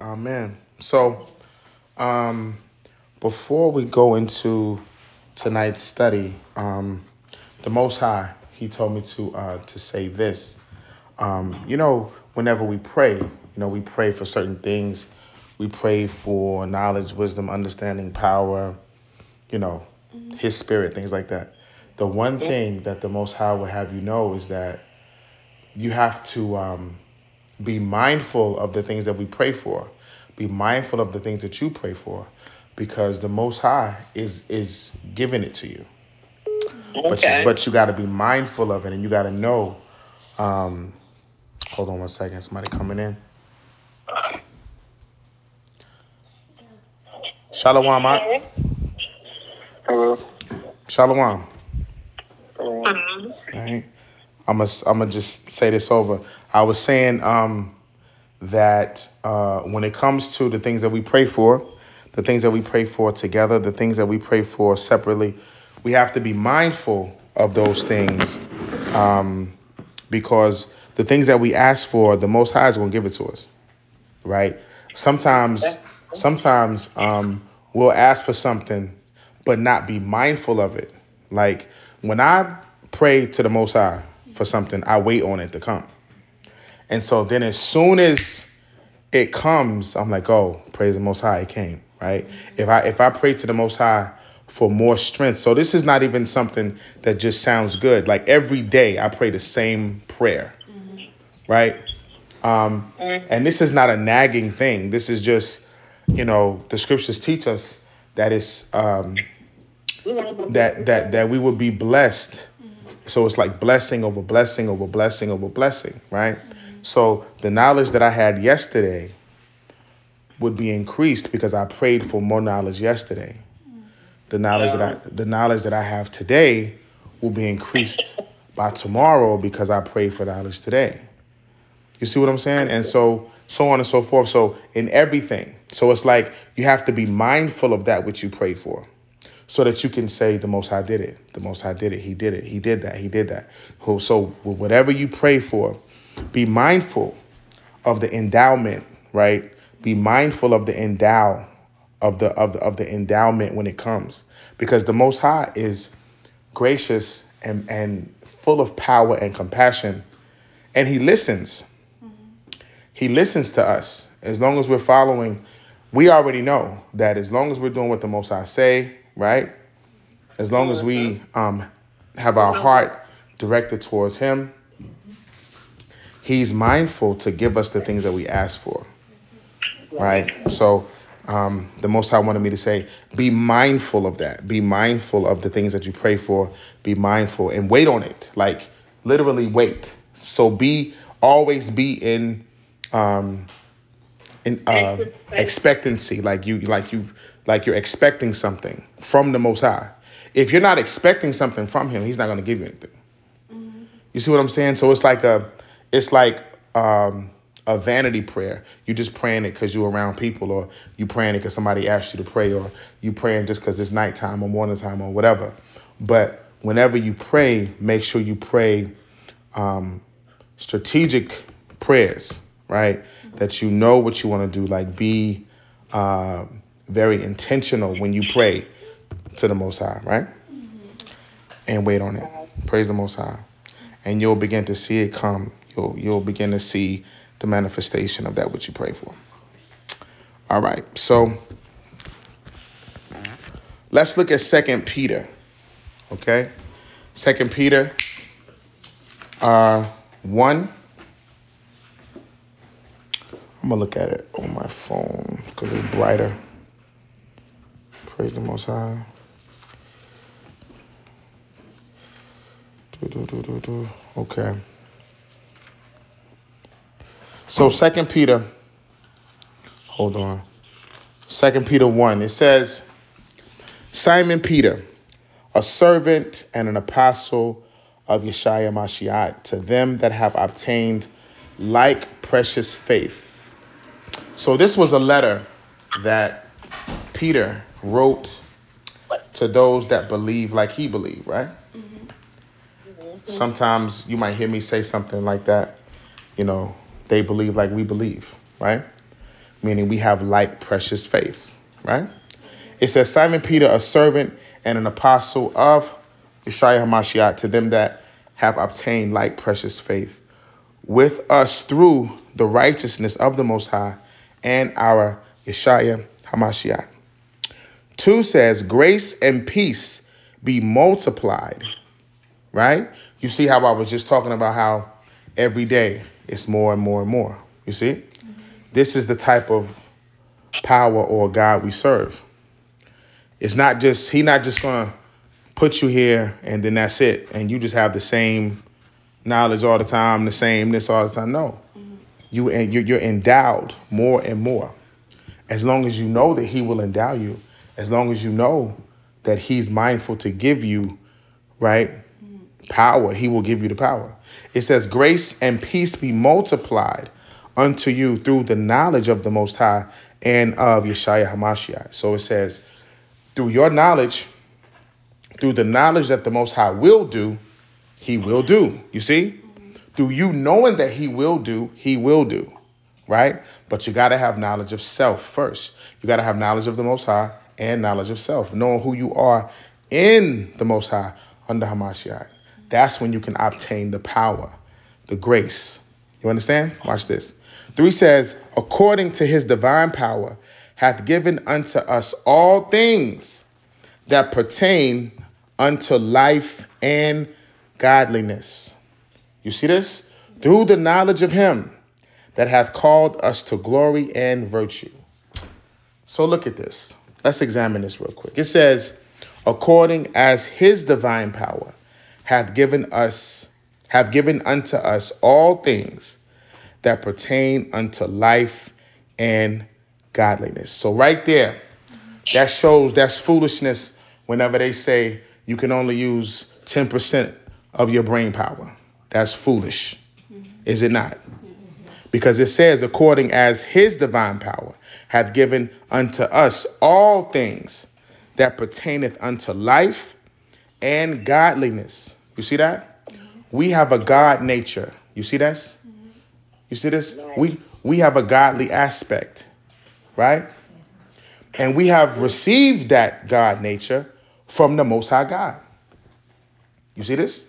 Amen. So, um, before we go into tonight's study, um, the Most High, He told me to uh, to say this. Um, you know, whenever we pray, you know, we pray for certain things. We pray for knowledge, wisdom, understanding, power, you know, His Spirit, things like that. The one thing that the Most High will have you know is that you have to um, be mindful of the things that we pray for. Be mindful of the things that you pray for, because the Most High is is giving it to you. But Okay. you, but you got to be mindful of it, and you got to know. Um, hold on one second. Somebody coming in. Shalom, Mak. Hello. Shalom. Hello. Mhm. Right. I'm gonna I'm gonna just say this over. I was saying um, that uh, when it comes to the things that we pray for, the things that we pray for together, the things that we pray for separately, we have to be mindful of those things um, because the things that we ask for, the Most High is gonna give it to us, right? Sometimes, sometimes um, we'll ask for something, but not be mindful of it. Like when I pray to the Most High for something, I wait on it to come. And so then as soon as it comes, I'm like, oh, praise the Most High, it came, right? If I if I pray to the Most High for more strength, so this is not even something that just sounds good. Like every day, I pray the same prayer, right? Um, and this is not a nagging thing. This is just, you know, the scriptures teach us that it's um, that that that we will be blessed. So it's like blessing over blessing over blessing over blessing, right? So the knowledge that I had yesterday would be increased because I prayed for more knowledge yesterday. The knowledge that I the knowledge that I have today will be increased by tomorrow because I prayed for knowledge today. You see what I'm saying? And so so on and so forth. So in everything. So it's like you have to be mindful of that which you pray for. So that you can say the most high did it. The most high did it. He did it. He did that. He did that. So whatever you pray for, be mindful of the endowment, right? Be mindful of the endow of the of the of the endowment when it comes. Because the most high is gracious and, and full of power and compassion. And he listens. Mm-hmm. He listens to us. As long as we're following, we already know that as long as we're doing what the most high say, right? As long as we um have our heart directed towards him, he's mindful to give us the things that we ask for. Right? So um, the Most High wanted me to say, be mindful of that. Be mindful of the things that you pray for. Be mindful and wait on it. Like literally wait. So be always be in um in uh expectancy. Like you like you like you're expecting something from the Most High. If you're not expecting something from Him, He's not going to give you anything. You see what I'm saying? So it's like a, it's like um, a vanity prayer. You're just praying it because you're around people, or you praying it because somebody asked you to pray, or you praying just because it's nighttime or morning time or whatever. But whenever you pray, make sure you pray um, strategic prayers, right? That you know what you want to do. Like be uh, very intentional when you pray to the Most High, right? And wait on it. Praise the Most High and you'll begin to see it come. You'll you'll begin to see the manifestation of that which you pray for. All right, so let's look at Second Peter. Okay, Second Peter, uh, one. I'm gonna look at it on my phone because it's brighter. Praise the Most High. Do, do, do, do, do. Okay. So oh. Second Peter, hold on. Second Peter 1, it says, Simon Peter, a servant and an apostle of Yeshua Mashiach, to them that have obtained like precious faith. So this was a letter that Peter wrote to those that believe like he believed, right? Mm-hmm. Sometimes you might hear me say something like that, you know, they believe like we believe, right? meaning we have like precious faith, right? It says, Simon Peter, a servant and an apostle of Yeshua HaMashiach, to them that have obtained like precious faith with us through the righteousness of the Most High and our Yeshua HaMashiach. Two says, grace and peace be multiplied, right? You see how I was just talking about how every day it's more and more and more. You see? Mm-hmm. This is the type of power or God we serve. It's not just, He not just gonna put you here and then that's it, and you just have the same knowledge all the time, the same this all the time. No. You and you're, endowed more and more. As long as you know that He will endow you, as long as you know that He's mindful to give you, right, power, He will give you the power. It says, "Grace and peace be multiplied unto you through the knowledge of the Most High and of Yeshua Hamashiach." So it says, through your knowledge through the knowledge that the Most High will do, He will do. You see? Through you knowing that He will do, He will do. Right? But you got to have knowledge of self first. You got to have knowledge of the Most High and knowledge of self, knowing who you are in the Most High under Hamashiach. That's when you can obtain the power, the grace. You understand? Watch this. Three says, according to his divine power, hath given unto us all things that pertain unto life and godliness. You see this? Through the knowledge of him that hath called us to glory and virtue. So look at this. Let's examine this real quick. It says, according as his divine power hath given us, have given unto us all things that pertain unto life and godliness. So right there, that shows that's foolishness whenever they say you can only use 10% of your brain power. That's foolish. Mm-hmm. Is it not? Mm-hmm. Because it says, according as his divine power hath given unto us all things that pertaineth unto life and godliness. You see that? Mm-hmm. We have a God nature. You see this? You see this? We we have a godly aspect, right? And we have received that God nature from the Most High God. You see this?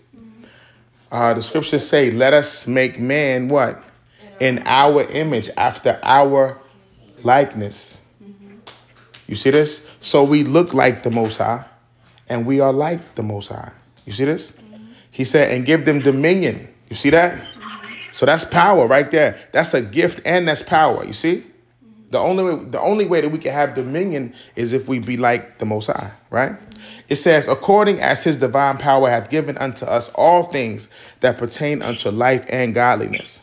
Uh, the scriptures say, "Let us make man what in our image, after our likeness." Mm-hmm. You see this? So we look like the Most High, and we are like the Most High. You see this? Mm-hmm. He said, "And give them dominion." You see that? Mm-hmm. So that's power right there. That's a gift and that's power. You see? The only way, the only way that we can have dominion is if we be like the Most High, right? It says, according as His divine power hath given unto us all things that pertain unto life and godliness,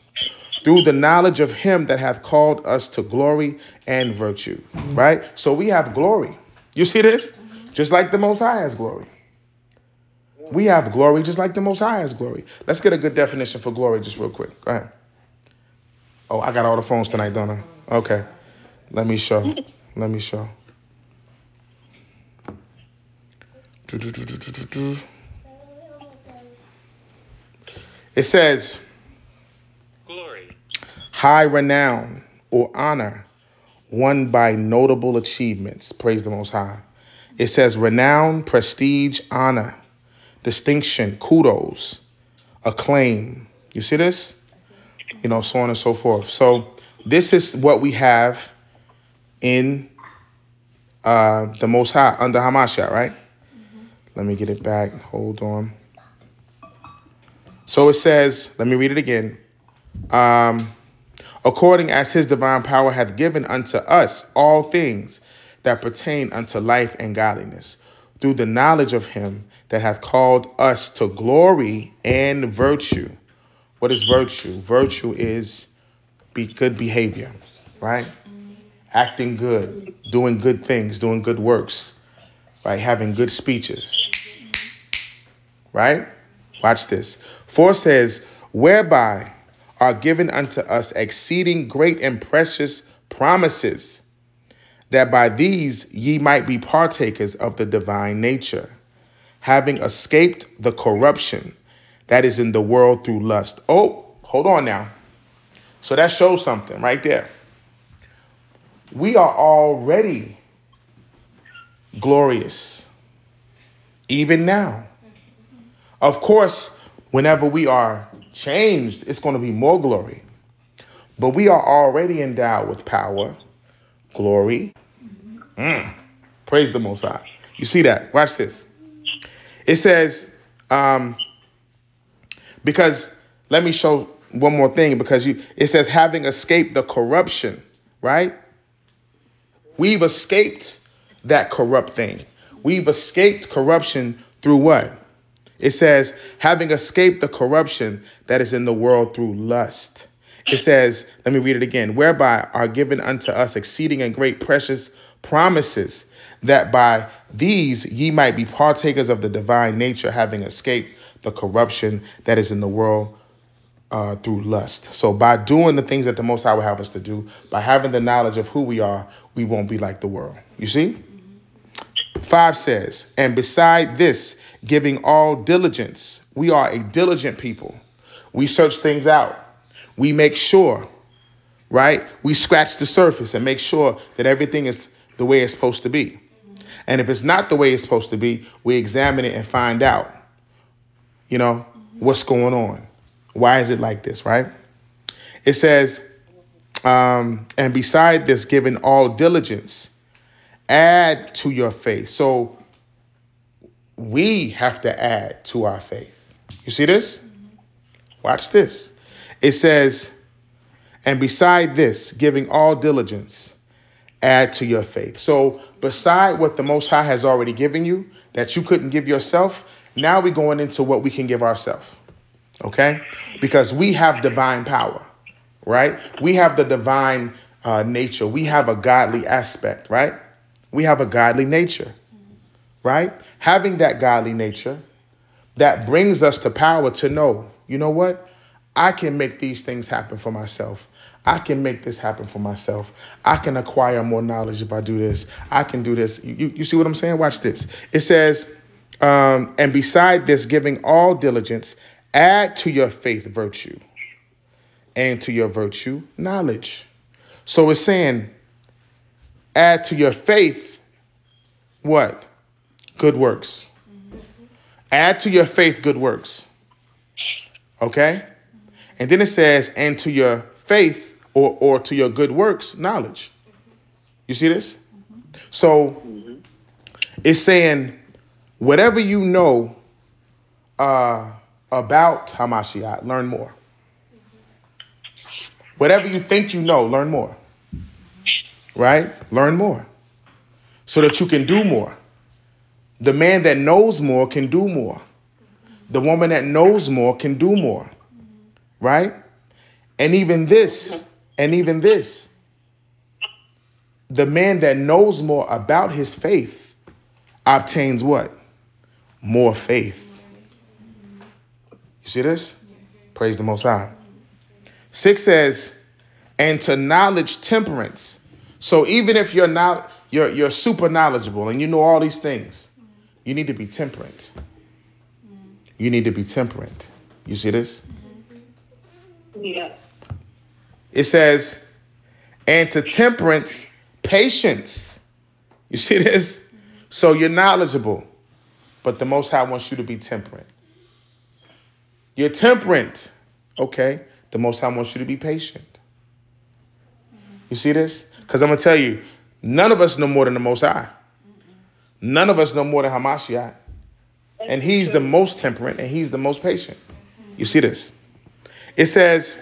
through the knowledge of Him that hath called us to glory and virtue, right? So we have glory. You see this? Just like the Most High has glory. We have glory just like the Most High has glory. Let's get a good definition for glory just real quick. Go ahead. Oh, I got all the phones tonight, don't I? Okay. Let me show. Let me show. It says, Glory. High renown or honor won by notable achievements. Praise the Most High. It says renown, prestige, honor, distinction, kudos, acclaim. You see this? You know, so on and so forth. So, this is what we have in uh, the Most High under Hamashiach, right? Mm-hmm. Let me get it back. Hold on. So it says, let me read it again. Um, according as his divine power hath given unto us all things that pertain unto life and godliness, through the knowledge of him that hath called us to glory and virtue. What is virtue? Virtue is be good behavior, right? Acting good, doing good things, doing good works, right? Having good speeches, right? Watch this. Four says, whereby are given unto us exceeding great and precious promises, that by these ye might be partakers of the divine nature, having escaped the corruption that is in the world through lust. Oh, hold on now. So that shows something right there we are already glorious, even now. Of course, whenever we are changed, it's going to be more glory. But we are already endowed with power, glory. Mm. Praise the Most High. You see that? Watch this. It says, um, because let me show one more thing because you it says having escaped the corruption, right? We've escaped that corrupt thing. We've escaped corruption through what? It says, having escaped the corruption that is in the world through lust. It says, let me read it again, whereby are given unto us exceeding and great precious promises, that by these ye might be partakers of the divine nature, having escaped the corruption that is in the world uh, through lust. So by doing the things that the Most High will have us to do, by having the knowledge of who we are, we won't be like the world. You see? Five says, and beside this, giving all diligence, we are a diligent people. We search things out. We make sure, right? We scratch the surface and make sure that everything is the way it's supposed to be. And if it's not the way it's supposed to be, we examine it and find out, you know, what's going on. Why is it like this, right? It says, um, and beside this, giving all diligence, add to your faith. So we have to add to our faith. You see this? Watch this. It says, and beside this, giving all diligence, add to your faith. So, beside what the Most High has already given you that you couldn't give yourself, now we're going into what we can give ourselves. Okay? Because we have divine power, right? We have the divine uh, nature. We have a godly aspect, right? We have a godly nature, right? Having that godly nature, that brings us to power to know, you know what? I can make these things happen for myself. I can make this happen for myself. I can acquire more knowledge if I do this. I can do this. You, you see what I'm saying? Watch this. It says, um, and beside this, giving all diligence, add to your faith virtue, and to your virtue knowledge. So it's saying, add to your faith what? Good works. Add to your faith good works. Okay? And then it says, and to your faith or, or to your good works, knowledge. You see this? So it's saying, whatever you know uh, about Hamashiach, learn more. Whatever you think you know, learn more. Right? Learn more. So that you can do more. The man that knows more can do more. The woman that knows more can do more. Right? And even this, and even this, the man that knows more about his faith obtains what? More faith. You see this? Praise the Most High. Six says, and to knowledge temperance. So even if you're not you're you're super knowledgeable and you know all these things, you need to be temperate. You need to be temperate. You see this? Yeah. It says, and to temperance, patience. You see this? So you're knowledgeable, but the Most High wants you to be temperate. You're temperate, okay? The Most High wants you to be patient. You see this? Because I'm going to tell you, none of us know more than the Most High. None of us know more than Hamashiach. And he's the most temperate and he's the most patient. You see this? It says,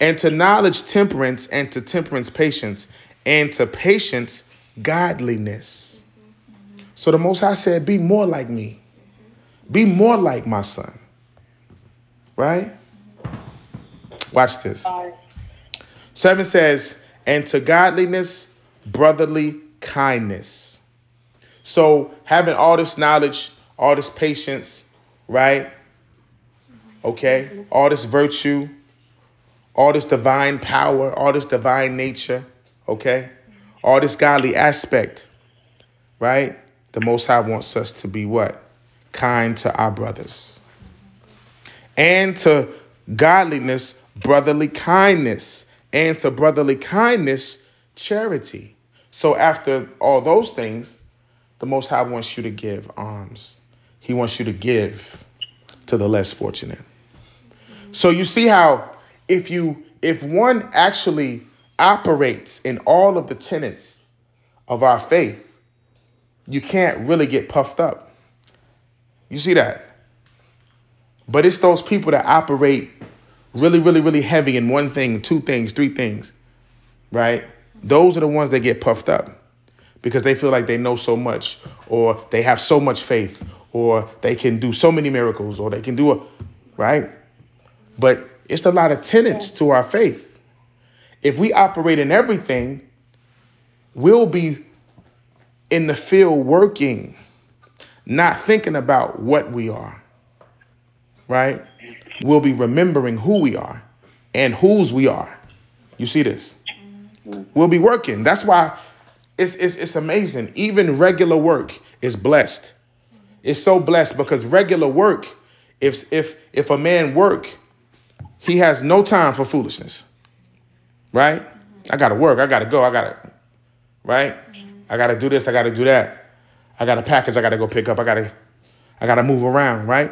and to knowledge temperance, and to temperance patience, and to patience godliness. So the Most High said, Be more like me, be more like my son. Right? Watch this. Seven says, and to godliness, brotherly kindness. So having all this knowledge, all this patience, right? Okay, all this virtue, all this divine power, all this divine nature, okay? All this godly aspect, right? The Most High wants us to be what? Kind to our brothers. And to godliness, brotherly kindness. And to brotherly kindness, charity. So after all those things, the Most High wants you to give alms. He wants you to give to the less fortunate. So you see how if you if one actually operates in all of the tenets of our faith, you can't really get puffed up. You see that? But it's those people that operate really, really, really heavy in one thing, two things, three things, right? Those are the ones that get puffed up because they feel like they know so much or they have so much faith or they can do so many miracles or they can do a right? But it's a lot of tenets to our faith. If we operate in everything we'll be in the field working not thinking about what we are right we'll be remembering who we are and whose we are you see this we'll be working that's why it's, it's, it's amazing. Even regular work is blessed. It's so blessed because regular work, if if if a man work, he has no time for foolishness. Right? I gotta work. I gotta go. I gotta right? I gotta do this. I gotta do that. I got a package I gotta go pick up. I gotta I gotta move around, right?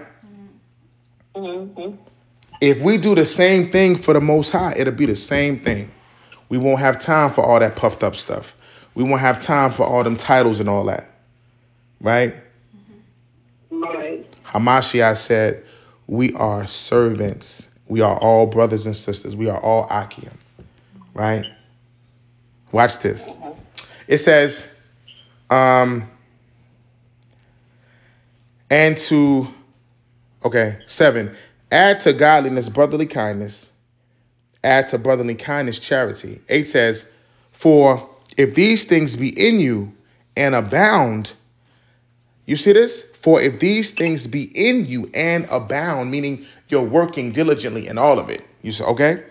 If we do the same thing for the most high, it'll be the same thing. We won't have time for all that puffed up stuff. We won't have time for all them titles and all that. Right? Right. Hamashiach said, We are servants. We are all brothers and sisters. We are all Akim. Right? Watch this. It says, um, and to, okay, seven, add to godliness brotherly kindness, add to brotherly kindness charity. Eight says, For if these things be in you and abound, you see this? For if these things be in you and abound, meaning you're working diligently in all of it, you say, okay?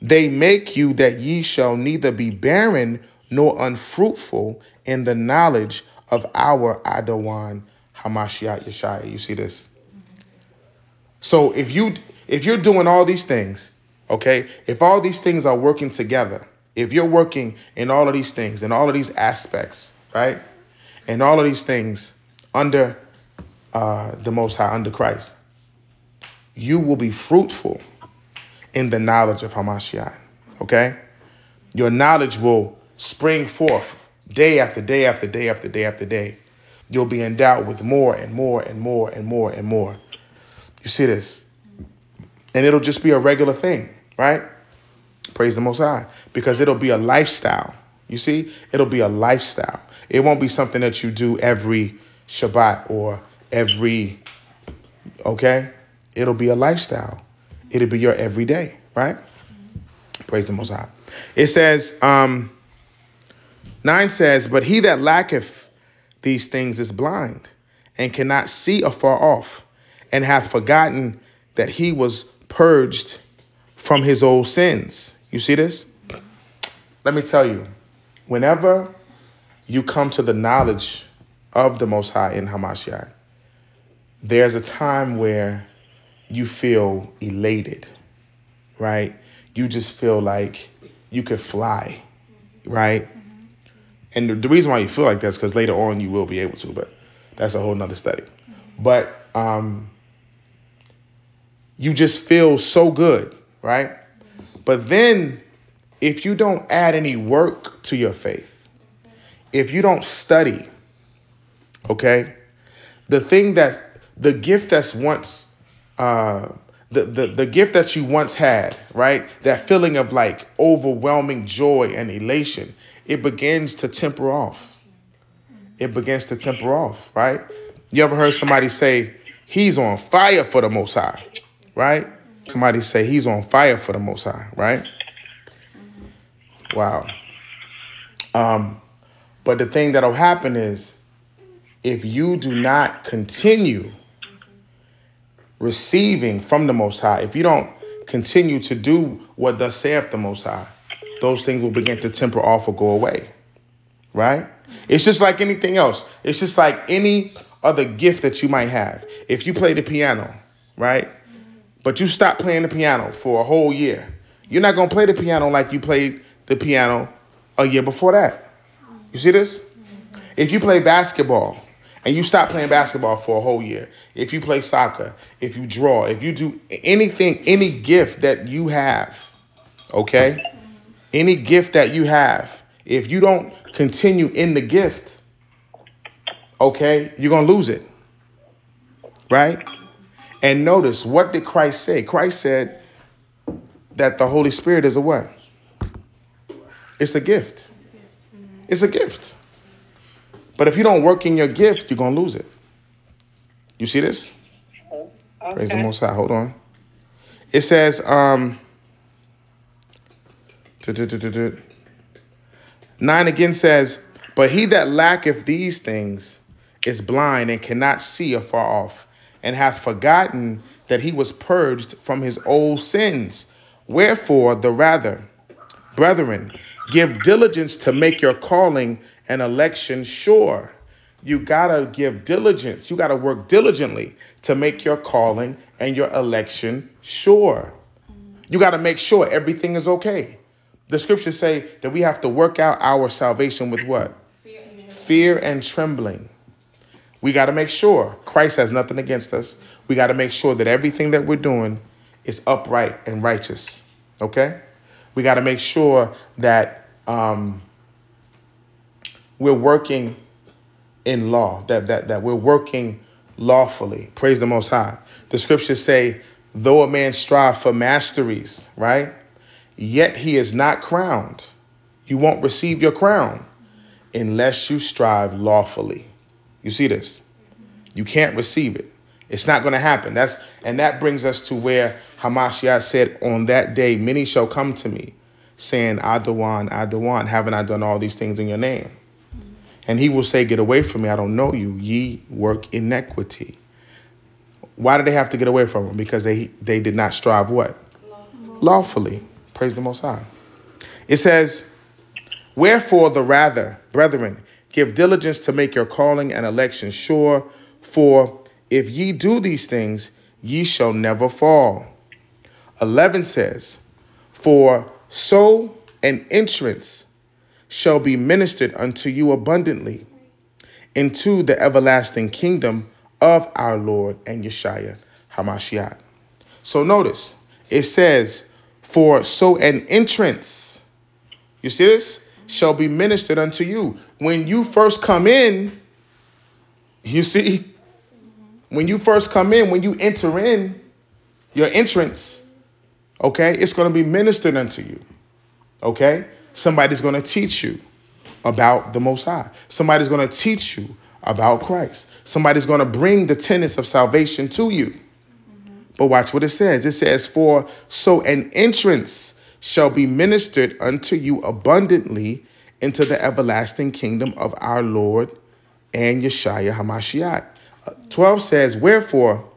They make you that ye shall neither be barren nor unfruitful in the knowledge of our Adawan Hamashiach Yeshaya. You see this? So if you if you're doing all these things, okay, if all these things are working together, if you're working in all of these things, in all of these aspects, right? And all of these things under uh, the Most High, under Christ, you will be fruitful in the knowledge of Hamashiach. Okay? Your knowledge will spring forth day after day after day after day after day. You'll be endowed with more and more and more and more and more. You see this? And it'll just be a regular thing, right? Praise the Most High. Because it'll be a lifestyle. You see? It'll be a lifestyle. It won't be something that you do every Shabbat or every, okay? It'll be a lifestyle. It'll be your everyday, right? Praise the Most High. It says, um, 9 says, But he that lacketh these things is blind and cannot see afar off, and hath forgotten that he was purged from his old sins. You see this? Let me tell you, whenever you come to the knowledge of the Most High in Hamashiach, there's a time where you feel elated, right? You just feel like you could fly, right? And the, the reason why you feel like that is because later on you will be able to, but that's a whole nother study. But um, you just feel so good, right? But then if you don't add any work to your faith, if you don't study, okay, the thing that's the gift that's once uh the, the, the gift that you once had, right? That feeling of like overwhelming joy and elation, it begins to temper off. It begins to temper off, right? You ever heard somebody say, he's on fire for the Most High, right? Somebody say, he's on fire for the Most High, right? Wow. Um, but the thing that'll happen is if you do not continue receiving from the Most High, if you don't continue to do what thus saith the Most High, those things will begin to temper off or go away. Right? It's just like anything else. It's just like any other gift that you might have. If you play the piano, right? But you stop playing the piano for a whole year, you're not going to play the piano like you played the piano a year before that. You see this? If you play basketball and you stop playing basketball for a whole year, if you play soccer, if you draw, if you do anything, any gift that you have, okay? Any gift that you have, if you don't continue in the gift, okay, you're going to lose it. Right? And notice, what did Christ say? Christ said that the Holy Spirit is a what? It's a gift. It's a gift. But if you don't work in your gift, you're going to lose it. You see this? Okay. Praise the Most High. Hold on. It says, um, nine again says, But he that lacketh these things is blind and cannot see afar off, and hath forgotten that he was purged from his old sins. Wherefore, the rather, brethren, give diligence to make your calling and election sure. You gotta give diligence. You gotta work diligently to make your calling and your election sure. You gotta make sure everything is okay. The scriptures say that we have to work out our salvation with what? Fear and trembling. We got to make sure Christ has nothing against us. We got to make sure that everything that we're doing is upright and righteous. Okay? We got to make sure that um, we're working in law, that, that, that we're working lawfully. Praise the Most High. The scriptures say, though a man strive for masteries, right? Yet he is not crowned. You won't receive your crown unless you strive lawfully. You see this? You can't receive it. It's not going to happen. That's and that brings us to where Hamashiach said, "On that day, many shall come to me, saying, Adawan, Adawan, haven't I done all these things in your name?" And he will say, "Get away from me! I don't know you. Ye work iniquity." Why did they have to get away from him? Because they they did not strive what lawfully. Praise the Most High. It says, Wherefore the rather, brethren, give diligence to make your calling and election sure, for if ye do these things, ye shall never fall. 11 says, For so an entrance shall be ministered unto you abundantly into the everlasting kingdom of our Lord and Yeshua Hamashiach. So notice, it says, For so an entrance, you see this, shall be ministered unto you. When you first come in, you see, when you first come in, when you enter in, your entrance, okay, it's going to be ministered unto you. Okay? Somebody's going to teach you about the Most High. Somebody's going to teach you about Christ. Somebody's going to bring the tenets of salvation to you. But watch what it says. It says, For so an entrance shall be ministered unto you abundantly into the everlasting kingdom of our Lord and Yeshua HaMashiach. Uh, 12 says, Wherefore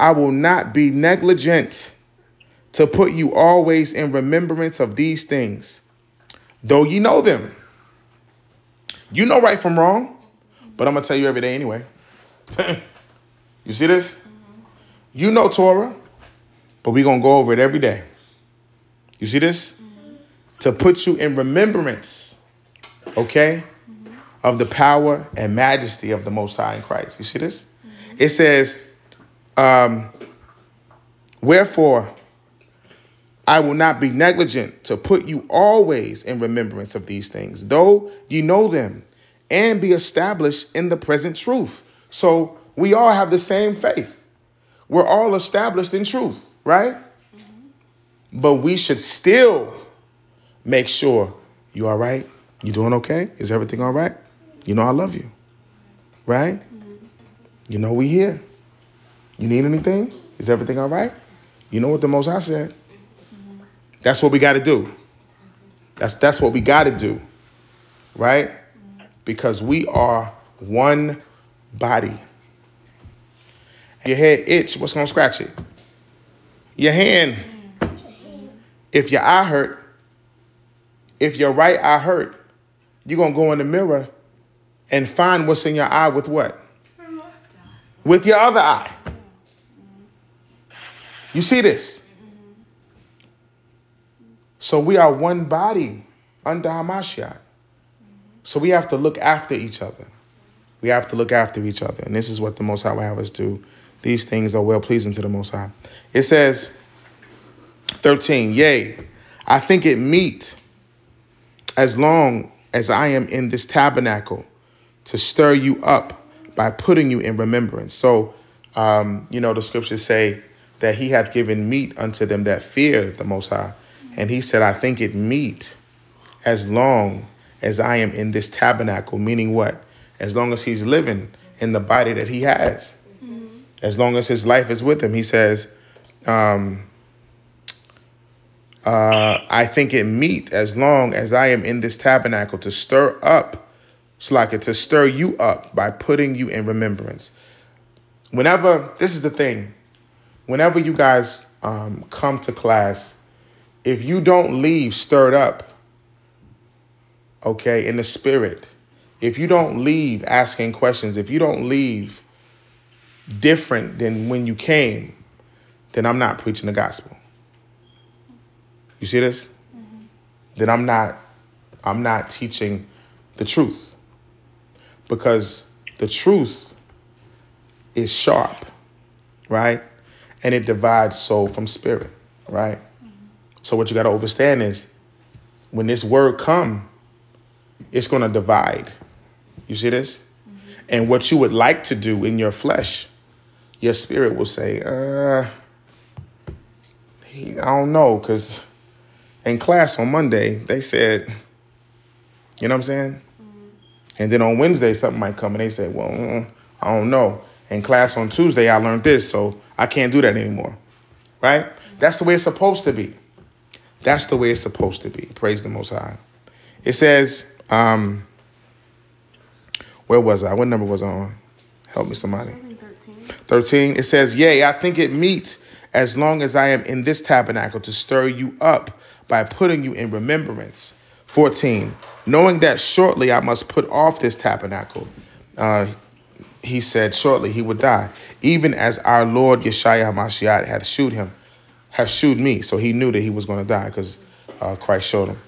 I will not be negligent to put you always in remembrance of these things, though ye know them. You know right from wrong, but I'm going to tell you every day anyway. you see this? You know Torah, but we're going to go over it every day. You see this? To put you in remembrance, okay, of the power and majesty of the Most High in Christ. You see this? It says, um, Wherefore, I will not be negligent to put you always in remembrance of these things, though you know them, and be established in the present truth. So we all have the same faith. We're all established in truth, right? But we should still make sure you all right? You doing okay? Is everything all right? You know I love you. Right? Mm-hmm. You know we here. You need anything? Is everything all right? You know what the most High said. Mm-hmm. That's what we got to do. That's that's what we got to do. Right? Mm-hmm. Because we are one body. Your head itch, what's going to scratch it? Your hand. If your eye hurt, if your right eye hurt, you're going to go in the mirror and find what's in your eye with what? With your other eye. You see this? So we are one body under Hamashiach. So we have to look after each other. We have to look after each other. And this is what the Most High will have us do. These things are well pleasing to the Most High. It says, 13, Yea, I think it meet as long as I am in this tabernacle to stir you up by putting you in remembrance. So, um, you know, the scriptures say that he hath given meat unto them that fear the Most High. And he said, I think it meet as long as I am in this tabernacle, meaning what? As long as he's living in the body that he has, mm-hmm. as long as his life is with him. He says, um, uh, I think it meet as long as I am in this tabernacle to stir up, Slaka, to stir you up by putting you in remembrance. Whenever, this is the thing, whenever you guys um, come to class, if you don't leave stirred up, okay, in the spirit, if you don't leave asking questions, if you don't leave different than when you came, then I'm not preaching the gospel. You see this? Mm-hmm. Then I'm not I'm not teaching the truth. Because the truth is sharp, right? And it divides soul from spirit, right? Mm-hmm. So what you got to understand is when this word come, it's going to divide. You see this? Mm-hmm. And what you would like to do in your flesh, your spirit will say, uh, I don't know, because in class on Monday, they said, you know what I'm saying? Mm-hmm. And then on Wednesday, something might come and they say, well, mm, I don't know. In class on Tuesday, I learned this, so I can't do that anymore. Right? Mm-hmm. That's the way it's supposed to be. That's the way it's supposed to be. Praise the Most High. It says, um, where was I? What number was I on? Help me, somebody. 13. 13. It says, Yea, I think it meet as long as I am in this tabernacle to stir you up by putting you in remembrance. 14. Knowing that shortly I must put off this tabernacle. Uh, he said shortly he would die, even as our Lord Yeshua HaMashiach hath shewed him, hath shewed me. So he knew that he was going to die because uh, Christ showed him.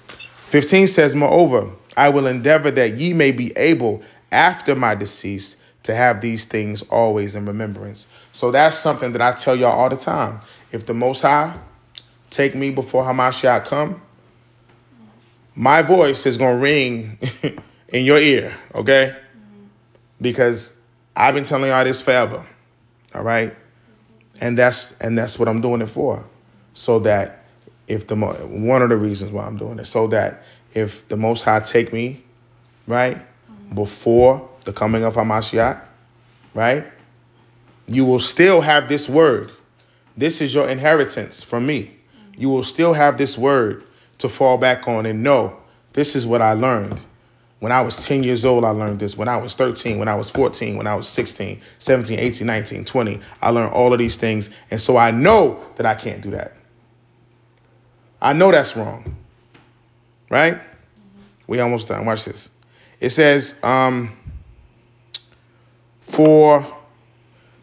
15 says, Moreover, I will endeavor that ye may be able after my decease to have these things always in remembrance. So that's something that I tell y'all all the time. If the Most High take me before Hamashiach come, my voice is to ring in your ear, okay? Mm-hmm. Because I've been telling y'all this forever, all right? And that's and that's what I'm doing it for, so that if the one of the reasons why I'm doing it, so that if the Most High take me, right, mm-hmm. before the coming of Hamashiach, right, you will still have this word. This is your inheritance from me you will still have this word to fall back on and know this is what I learned. When I was 10 years old, I learned this. When I was 13, when I was 14, when I was 16, 17, 18, 19, 20, I learned all of these things. And so I know that I can't do that. I know that's wrong. Right? We almost done. Watch this. It says, um, for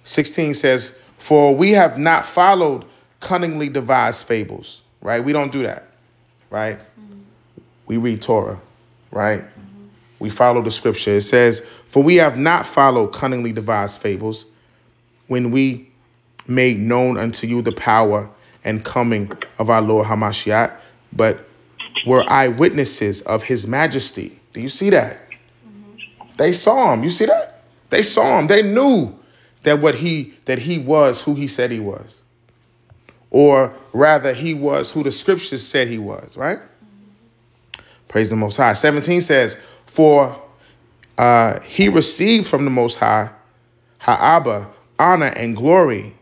16 says, For we have not followed cunningly devised fables, right? We don't do that, right? Mm-hmm. We read Torah, right? Mm-hmm. We follow the scripture. It says, For we have not followed cunningly devised fables when we made known unto you the power and coming of our Lord Hamashiach, but were eyewitnesses of his majesty. Do you see that? Mm-hmm. They saw him. You see that? They saw him. They knew that what he that he was who he said he was or rather, he was who the scriptures said he was, right? Praise the Most High. 17 says, For uh, he received from the Most High, Ha'aba, honor and glory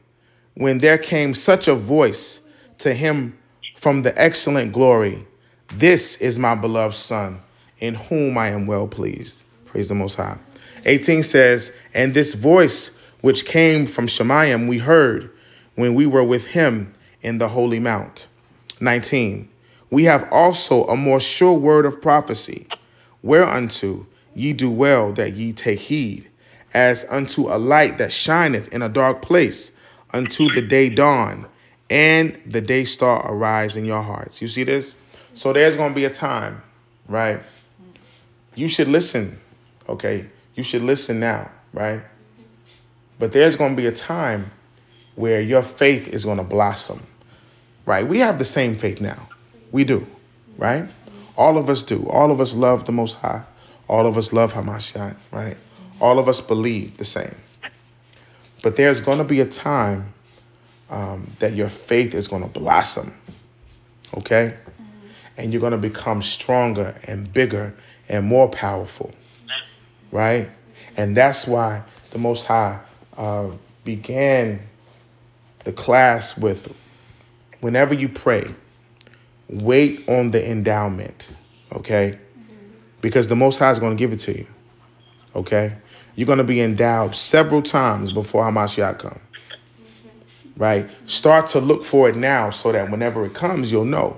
when there came such a voice to him from the excellent glory. This is my beloved Son, in whom I am well pleased. Praise the Most High. 18 says, And this voice which came from Shemayim we heard when we were with him in the holy mount. 19. We have also a more sure word of prophecy, whereunto ye do well that ye take heed, as unto a light that shineth in a dark place, unto the day dawn, and the day star arise in your hearts. You see this? So there's going to be a time, right, you should listen, okay? You should listen now, right? But there's going to be a time where your faith is going to blossom, right? We have the same faith now. We do, right? All of us do. All of us love the Most High. All of us love Hamashiach, right? All of us believe the same. But there's going to be a time um, that your faith is going to blossom, okay? And you're going to become stronger and bigger and more powerful, right? And that's why the Most High uh, began the class with whenever you pray, wait on the endowment, okay? Because the Most High is going to give it to you, okay? You're going to be endowed several times before Hamashiach comes, right? Start to look for it now so that whenever it comes, you'll know,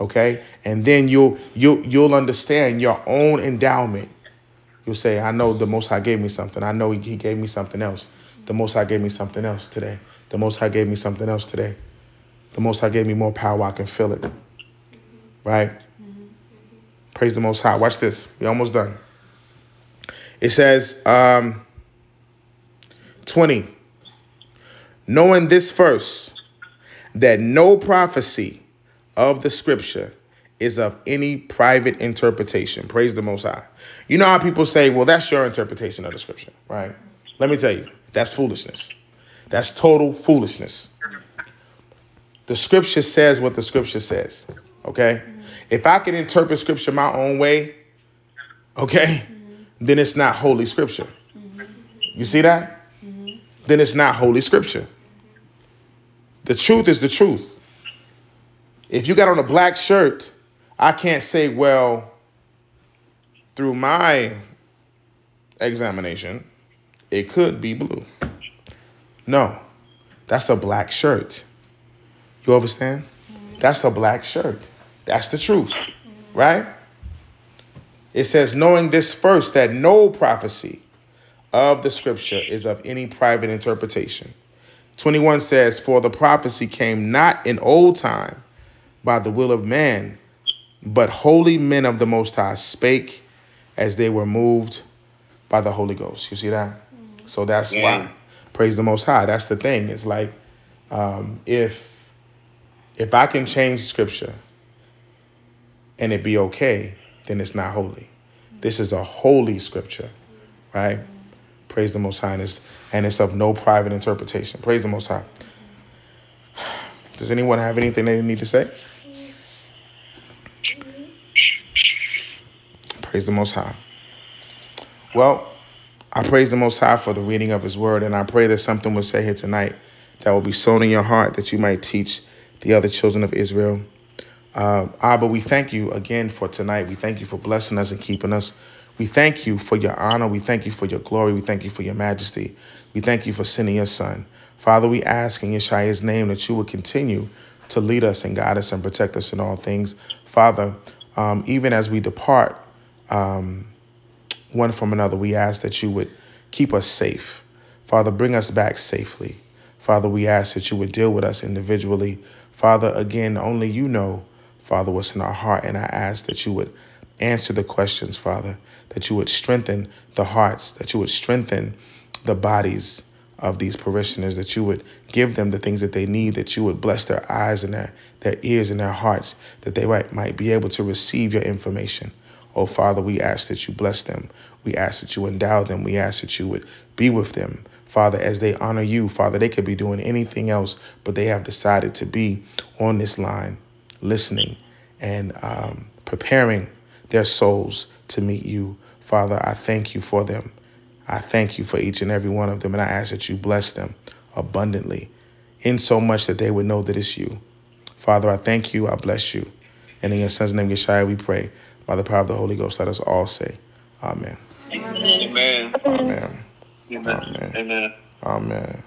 okay? And then you'll you'll you'll understand your own endowment. You'll say, I know the Most High gave me something. I know He, he gave me something else. The Most High gave me something else today. The Most High gave me something else today. The Most High gave me more power. I can feel it. Right? Praise the Most High. Watch this. We're almost done. It says, um, 20. Knowing this first, that no prophecy of the scripture is of any private interpretation. Praise the Most High. You know how people say, well, that's your interpretation of the scripture, right? Let me tell you, that's foolishness. That's total foolishness. The scripture says what the scripture says. Okay? If I can interpret scripture my own way, okay, then it's not holy scripture. You see that? Then it's not holy scripture. The truth is the truth. If you got on a black shirt, I can't say, well, through my examination, it could be blue. No, that's a black shirt. You understand? That's a black shirt. That's the truth, right? It says, knowing this first, that no prophecy of the scripture is of any private interpretation. 21 says, For the prophecy came not in old time by the will of man, but holy men of the Most High spake as they were moved by the Holy Ghost. You see that? Mm-hmm. So that's Yeah. why. Praise the Most High. That's the thing. It's like um, if if I can change scripture and it be okay, then it's not holy. This is a holy scripture, right? Mm-hmm. Praise the Most High, and it's, and it's of no private interpretation. Praise the Most High. Mm-hmm. Does anyone have anything they need to say? Praise the Most High. Well, I praise the Most High for the reading of His Word, and I pray that something was said here tonight that will be sown in your heart that you might teach the other children of Israel. Uh, Abba, we thank you again for tonight. We thank you for blessing us and keeping us. We thank you for your honor. We thank you for your glory. We thank you for your majesty. We thank you for sending your son. Father, we ask in Yeshua's name that you would continue to lead us and guide us and protect us in all things. Father, um, even as we depart um, one from another, we ask that you would keep us safe. Father, bring us back safely. Father, we ask that you would deal with us individually. Father, again, only you know, Father, what's in our heart. And I ask that you would answer the questions, Father, that you would strengthen the hearts, that you would strengthen the bodies of these parishioners, that you would give them the things that they need, that you would bless their eyes and their, their ears and their hearts, that they might, might be able to receive your information. Oh, Father, we ask that you bless them. We ask that you endow them. We ask that you would be with them. Father, as they honor you, Father, they could be doing anything else, but they have decided to be on this line, listening and um, preparing their souls to meet you. Father, I thank you for them. I thank you for each and every one of them, and I ask that you bless them abundantly, in so much that they would know that it's you. Father, I thank you. I bless you. And in your son's name, Yeshua, we pray. By the power of the Holy Ghost, let us all say, Amen. Amen. Amen. Amen. Amen. Amen. Amen.